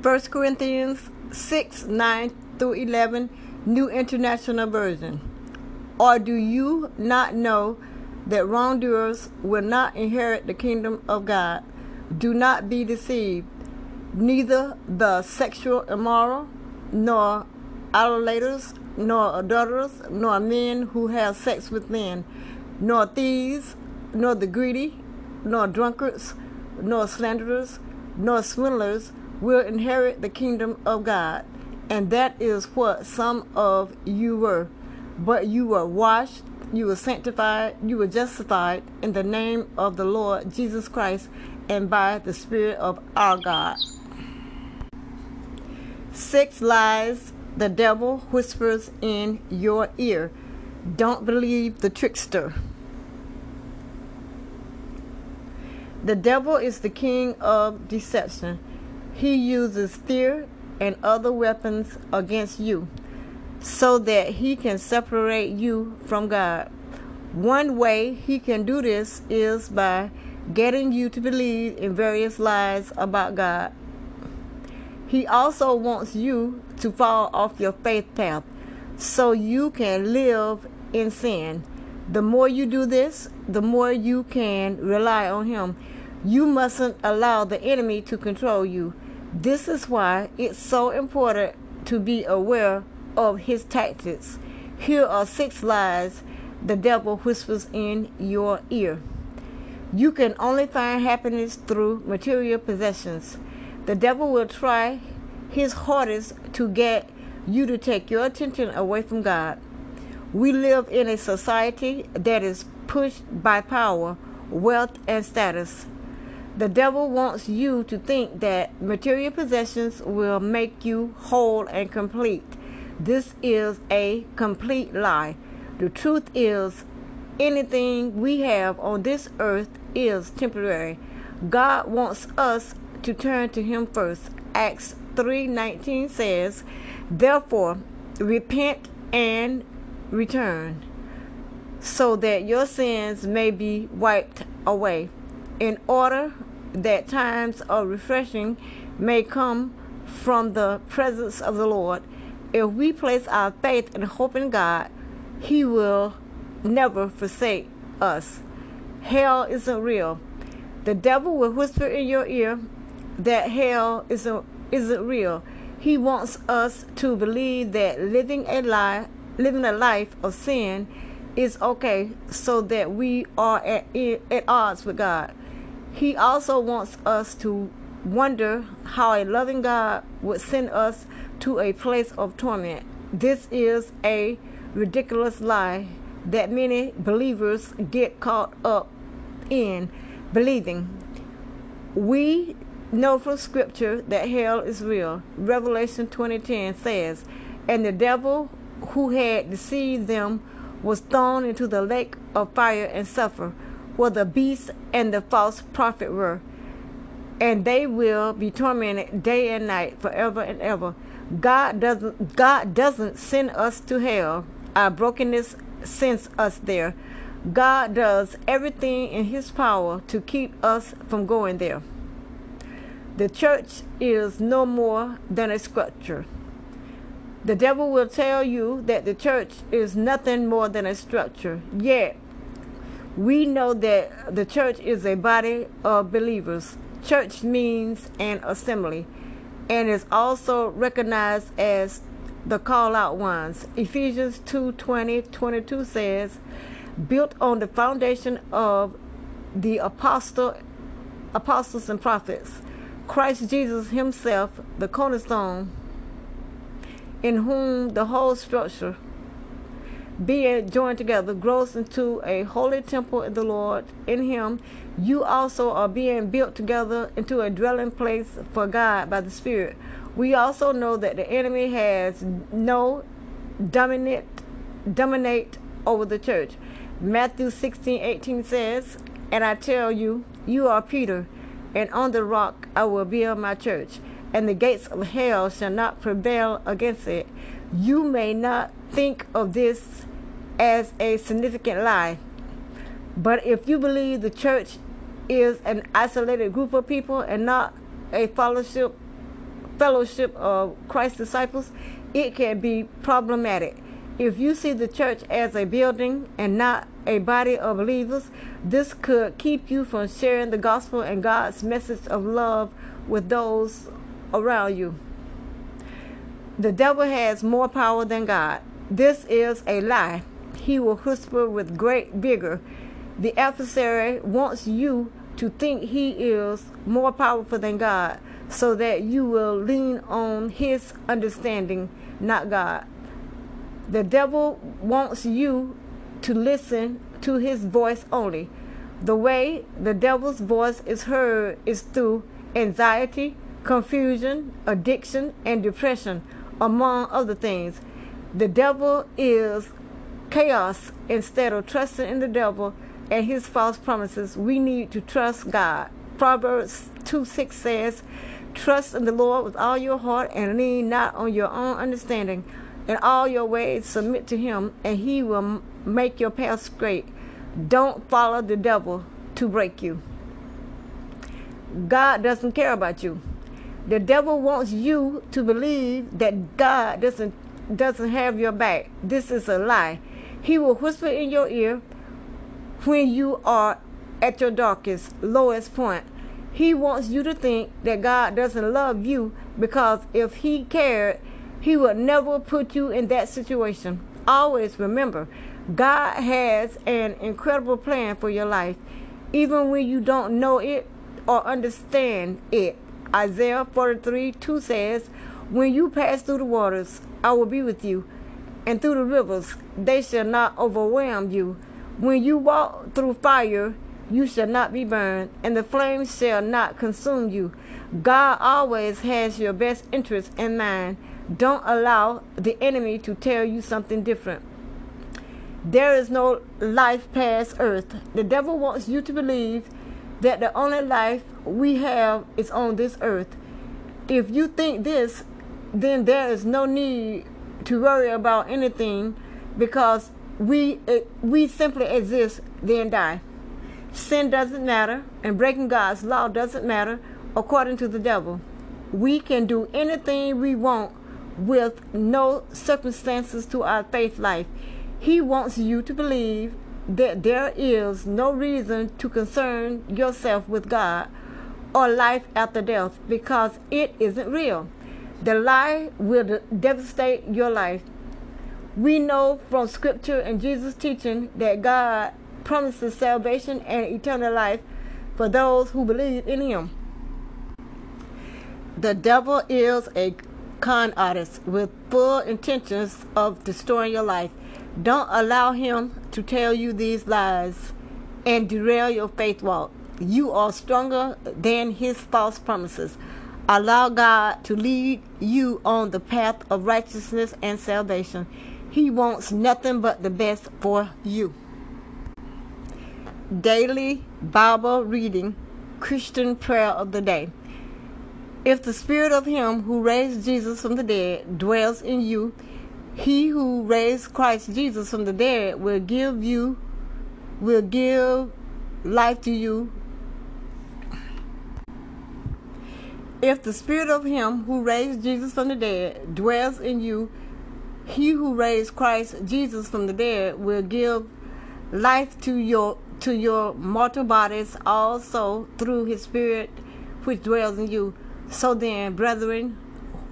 1 Corinthians 6 9 through 11, New International Version. Or do you not know that wrongdoers will not inherit the kingdom of God? Do not be deceived. Neither the sexual immoral, nor idolaters, nor adulterers, nor men who have sex with men, nor thieves, nor the greedy, nor drunkards, nor slanderers, nor swindlers will inherit the kingdom of God. And that is what some of you were. But you were washed, you were sanctified, you were justified in the name of the Lord Jesus Christ and by the Spirit of our God. Six lies the devil whispers in your ear. Don't believe the trickster. The devil is the king of deception. He uses fear and other weapons against you so that he can separate you from God. One way he can do this is by getting you to believe in various lies about God. He also wants you to fall off your faith path so you can live in sin. The more you do this, the more you can rely on Him. You mustn't allow the enemy to control you. This is why it's so important to be aware of his tactics. Here are six lies the devil whispers in your ear. You can only find happiness through material possessions. The devil will try his hardest to get you to take your attention away from God. We live in a society that is pushed by power, wealth, and status. The devil wants you to think that material possessions will make you whole and complete. This is a complete lie. The truth is, anything we have on this earth is temporary. God wants us to turn to Him first. Acts 3:19 says, "Therefore, repent and return, so that your sins may be wiped away, in order that times of refreshing may come from the presence of the Lord. If we place our faith and hope in God, He will never forsake us. Hell isn't real. The devil will whisper in your ear that hell isn't, isn't real. He wants us to believe that living a lie, living a life of sin is okay so that we are at, at odds with God. He also wants us to wonder how a loving God would send us to a place of torment. This is a ridiculous lie that many believers get caught up in believing. We know from scripture that hell is real. Revelation 20:10 says, "And the devil who had deceived them was thrown into the lake of fire and sulfur." Where the beast and the false prophet were, and they will be tormented day and night forever and ever. God doesn't God doesn't send us to hell. Our brokenness sends us there. God does everything in his power to keep us from going there. The church is no more than a structure. The devil will tell you that the church is nothing more than a structure. Yet we know that the church is a body of believers. Church means an assembly and is also recognized as the call out ones. Ephesians 2 20 22 says, built on the foundation of the apostle, apostles and prophets, Christ Jesus Himself, the cornerstone, in whom the whole structure being joined together grows into a holy temple in the Lord. In Him, you also are being built together into a dwelling place for God by the Spirit. We also know that the enemy has no dominate dominate over the church. Matthew 16, 18 says, And I tell you, you are Peter, and on the rock I will build my church, and the gates of hell shall not prevail against it. You may not think of this as a significant lie. But if you believe the church is an isolated group of people and not a fellowship fellowship of Christ's disciples, it can be problematic. If you see the church as a building and not a body of believers, this could keep you from sharing the gospel and God's message of love with those around you. The devil has more power than God. This is a lie. He will whisper with great vigor. The adversary wants you to think he is more powerful than God so that you will lean on his understanding, not God. The devil wants you to listen to his voice only. The way the devil's voice is heard is through anxiety, confusion, addiction, and depression, among other things. The devil is chaos. Instead of trusting in the devil and his false promises, we need to trust God. Proverbs 2 6 says, Trust in the Lord with all your heart and lean not on your own understanding. In all your ways, submit to him, and he will make your path straight. Don't follow the devil to break you. God doesn't care about you. The devil wants you to believe that God doesn't doesn't have your back. This is a lie. He will whisper in your ear when you are at your darkest, lowest point. He wants you to think that God doesn't love you because if he cared, he would never put you in that situation. Always remember, God has an incredible plan for your life, even when you don't know it or understand it. Isaiah 43 2 says, When you pass through the waters, I will be with you, and through the rivers, they shall not overwhelm you. When you walk through fire, you shall not be burned, and the flames shall not consume you. God always has your best interest in mind. Don't allow the enemy to tell you something different. There is no life past earth. The devil wants you to believe that the only life we have is on this earth. If you think this, then there is no need to worry about anything because we it, we simply exist then die. Sin doesn't matter and breaking God's law doesn't matter according to the devil. We can do anything we want with no circumstances to our faith life. He wants you to believe that there is no reason to concern yourself with God or life after death because it isn't real. The lie will devastate your life. We know from scripture and Jesus' teaching that God promises salvation and eternal life for those who believe in Him. The devil is a con artist with full intentions of destroying your life. Don't allow him to tell you these lies and derail your faith walk. You are stronger than his false promises. Allow God to lead you on the path of righteousness and salvation. He wants nothing but the best for you. Daily Bible reading, Christian prayer of the day. If the spirit of him who raised Jesus from the dead dwells in you, he who raised Christ Jesus from the dead will give you will give life to you. If the spirit of him who raised Jesus from the dead dwells in you, he who raised Christ Jesus from the dead will give life to your to your mortal bodies also through his spirit which dwells in you. So then, brethren,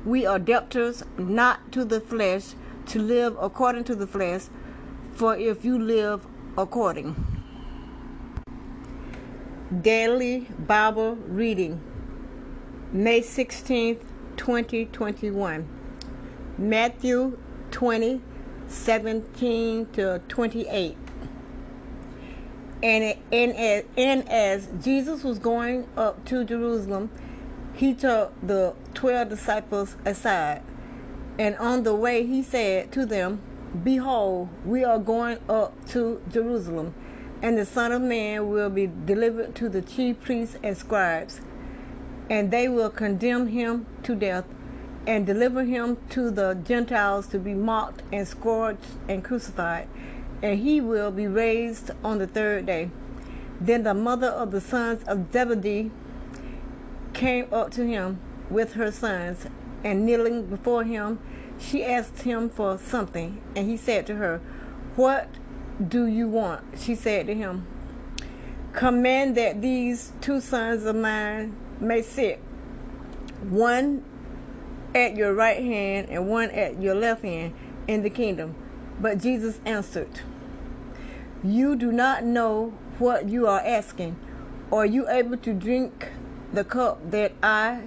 we are debtors not to the flesh to live according to the flesh, for if you live according. Daily Bible Reading, May 16th, 2021. Matthew 20, 17 to 28. And, and, and as Jesus was going up to Jerusalem, he took the twelve disciples aside, and on the way he said to them, Behold, we are going up to Jerusalem, and the Son of Man will be delivered to the chief priests and scribes, and they will condemn him to death, and deliver him to the Gentiles to be mocked and scourged and crucified, and he will be raised on the third day. Then the mother of the sons of Zebedee came up to him with her sons, and kneeling before him, she asked him for something, and he said to her, What do you want? She said to him, Command that these two sons of mine may sit, one at your right hand and one at your left hand in the kingdom. But Jesus answered, You do not know what you are asking. Are you able to drink the cup that I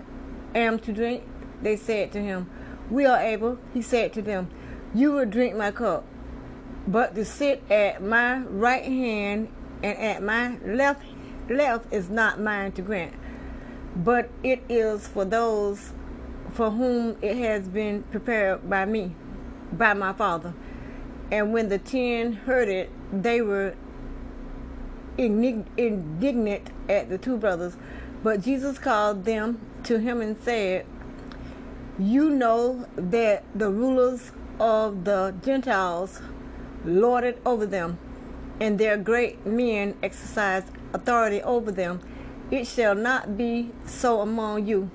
am to drink? They said to him, We are able. He said to them, You will drink my cup, but to sit at my right hand and at my left left is not mine to grant, but it is for those for whom it has been prepared by me, by my Father. And when the ten heard it, they were indignant at the two brothers. But Jesus called them to him and said, You know that the rulers of the Gentiles lord it over them, and their great men exercise authority over them. It shall not be so among you.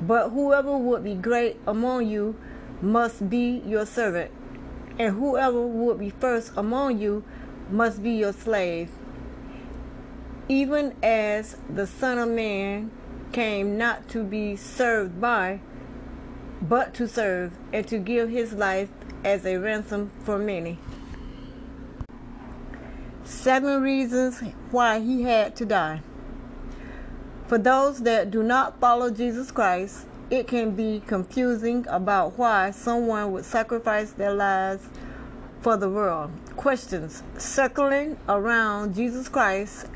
But whoever would be great among you must be your servant, and whoever would be first among you must be your slave. Even as the Son of Man came not to be served by, but to serve, and to give his life as a ransom for many. Seven reasons why he had to die. For those that do not follow Jesus Christ, it can be confusing about why someone would sacrifice their lives for the world. Questions circling around Jesus Christ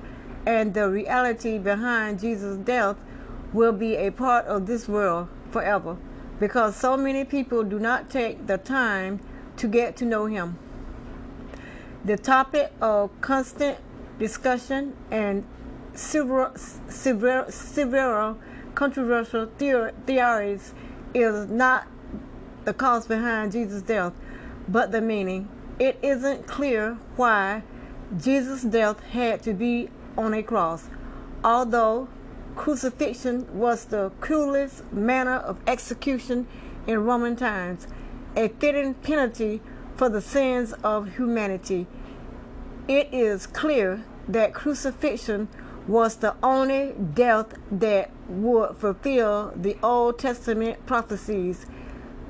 and the reality behind Jesus' death will be a part of this world forever because so many people do not take the time to get to know Him. The topic of constant discussion and several, several, several controversial theories is not the cause behind Jesus' death, but the meaning. It isn't clear why Jesus' death had to be on a cross, although crucifixion was the cruelest manner of execution in Roman times, a fitting penalty for the sins of humanity. It is clear that crucifixion was the only death that would fulfill the Old Testament prophecies,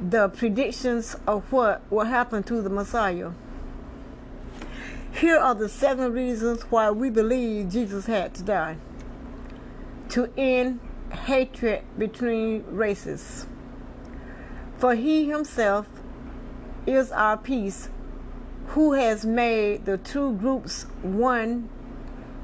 the predictions of what will happen to the Messiah. Here are the seven reasons why we believe Jesus had to die to end hatred between races. For he himself is our peace, who has made the two groups one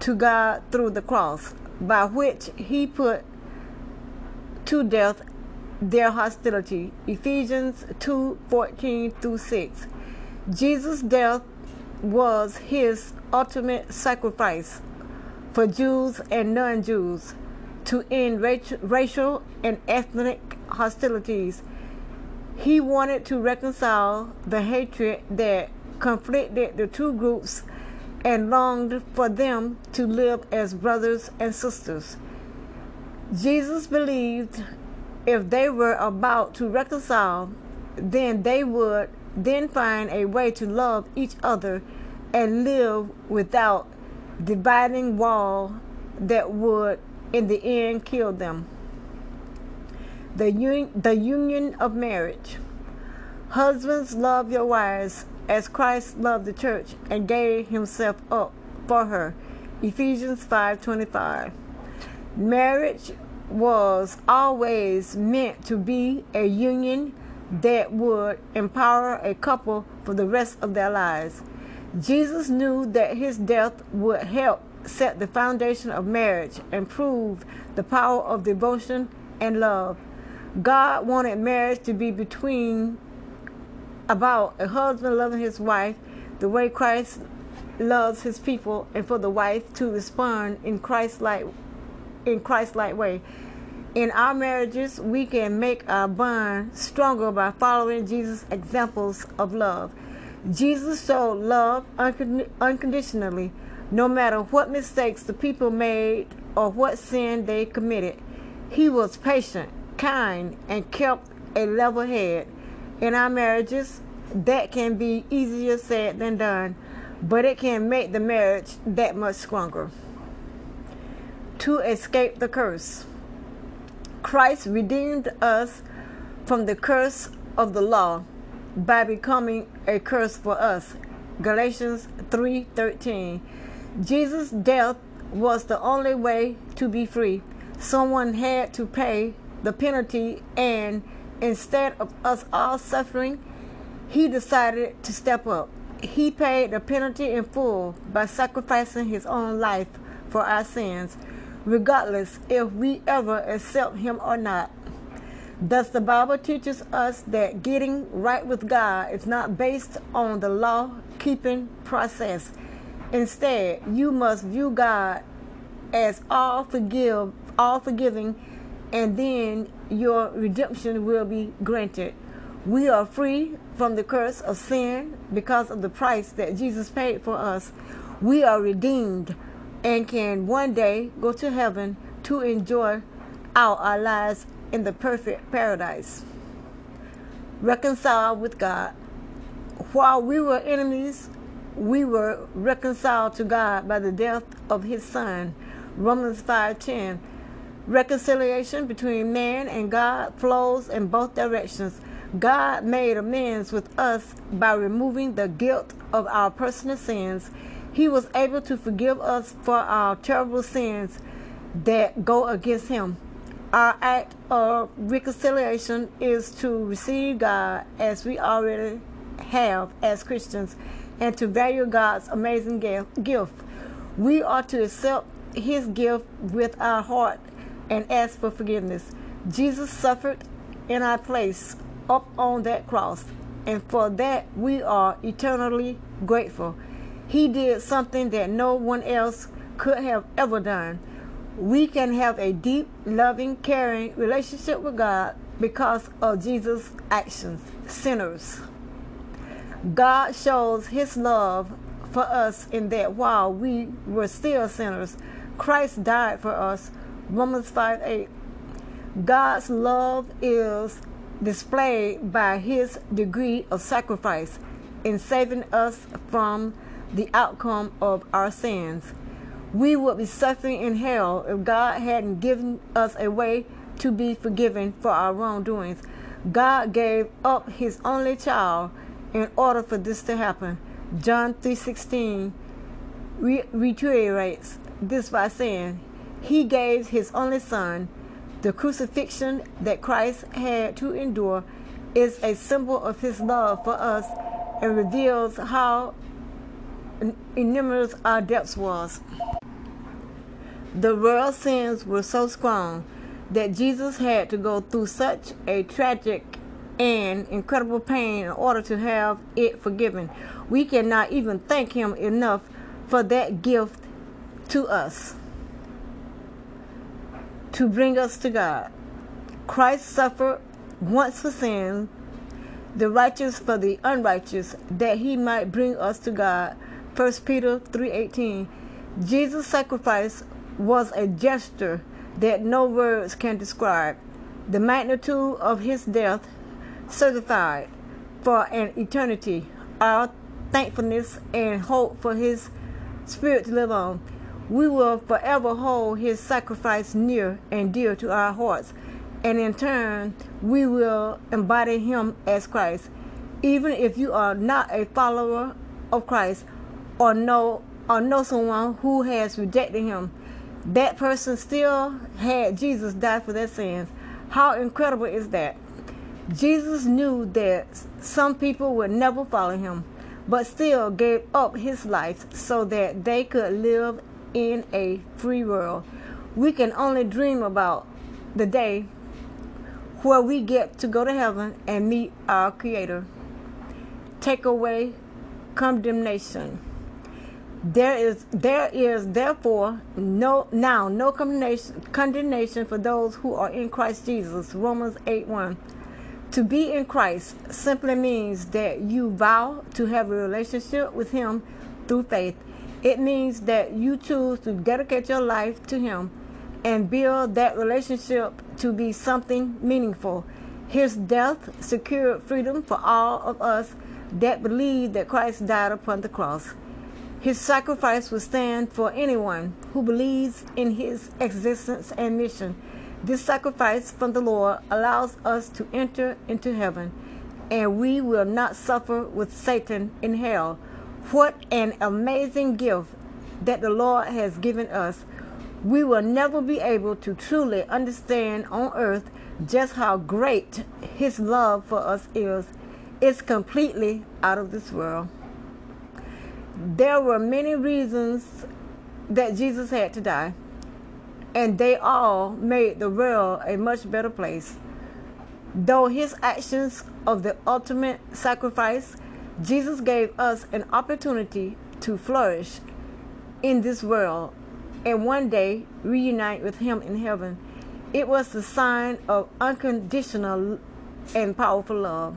to God through the cross, by which he put to death their hostility. Ephesians 2 14 through 6. Jesus' death was his ultimate sacrifice for Jews and non Jews to end racial and ethnic hostilities. He wanted to reconcile the hatred that conflicted the two groups and longed for them to live as brothers and sisters. Jesus believed if they were about to reconcile, then they would then find a way to love each other and live without dividing wall that would in the end kill them. The, un- the union of marriage. Husbands, love your wives as Christ loved the church and gave himself up for her. Ephesians 5:25. Marriage was always meant to be a union that would empower a couple for the rest of their lives. Jesus knew that his death would help set the foundation of marriage and prove the power of devotion and love. God wanted marriage to be between about a husband loving his wife the way Christ loves his people and for the wife to respond in Christ like in Christ like way. In our marriages, we can make our bond stronger by following Jesus' examples of love. Jesus showed love unconditionally, no matter what mistakes the people made or what sin they committed. He was patient, kind, and kept a level head. In our marriages, that can be easier said than done, but it can make the marriage that much stronger. To escape the curse, Christ redeemed us from the curse of the law by becoming a curse for us. Galatians 3:13. Jesus' death was the only way to be free. Someone had to pay the penalty and instead of us all suffering, he decided to step up. He paid the penalty in full by sacrificing his own life for our sins, regardless if we ever accept him or not. Thus, the Bible teaches us that getting right with God is not based on the law keeping process. Instead, you must view God as all forgive, all forgiving, and then your redemption will be granted. We are free from the curse of sin because of the price that Jesus paid for us. We are redeemed and can one day go to heaven to enjoy our lives in the perfect paradise. Reconciled with God. While we were enemies, we were reconciled to God by the death of his son. Romans 5:10. Reconciliation between man and God flows in both directions. God made amends with us by removing the guilt of our personal sins. He was able to forgive us for our terrible sins that go against Him. Our act of reconciliation is to receive God as we already have as Christians and to value God's amazing gift. We are to accept His gift with our heart and ask for forgiveness. Jesus suffered in our place up on that cross, and for that we are eternally grateful. He did something that no one else could have ever done. We can have a deep, loving, caring relationship with God because of Jesus' actions. Sinners. God shows his love for us in that while we were still sinners, Christ died for us. Romans 5 8. God's love is displayed by his degree of sacrifice in saving us from the outcome of our sins. We would be suffering in hell if God hadn't given us a way to be forgiven for our wrongdoings. God gave up his only child in order for this to happen. John 3:16 reiterates this by saying, "He gave his only son the crucifixion that Christ had to endure is a symbol of his love for us and reveals how enormous our depths was. The world's sins were so strong that Jesus had to go through such a tragic and incredible pain in order to have it forgiven. We cannot even thank him enough for that gift to us to bring us to God. Christ suffered once for sin, the righteous for the unrighteous, that he might bring us to God. 1 Peter 3:18. Jesus' sacrifice was a gesture that no words can describe. The magnitude of his death certified for an eternity our thankfulness and hope for his spirit to live on we will forever hold his sacrifice near and dear to our hearts, and in turn, we will embody him as Christ. Even if you are not a follower of Christ or know or know someone who has rejected him, that person still had Jesus die for their sins. How incredible is that? Jesus knew that some people would never follow him, but still gave up his life so that they could live in a free world. We can only dream about the day where we get to go to heaven and meet our Creator. Take away condemnation. There is there is therefore no now no condemnation condemnation for those who are in Christ Jesus. Romans 8 1. To be in Christ simply means that you vow to have a relationship with Him through faith. It means that you choose to dedicate your life to Him and build that relationship to be something meaningful. His death secured freedom for all of us that believe that Christ died upon the cross. His sacrifice will stand for anyone who believes in his existence and mission. This sacrifice from the Lord allows us to enter into heaven, and we will not suffer with Satan in hell. What an amazing gift that the Lord has given us. We will never be able to truly understand on earth just how great His love for us is. It's completely out of this world. There were many reasons that Jesus had to die, and they all made the world a much better place. Though his actions of the ultimate sacrifice, Jesus gave us an opportunity to flourish in this world and one day reunite with him in heaven. It was the sign of unconditional and powerful love.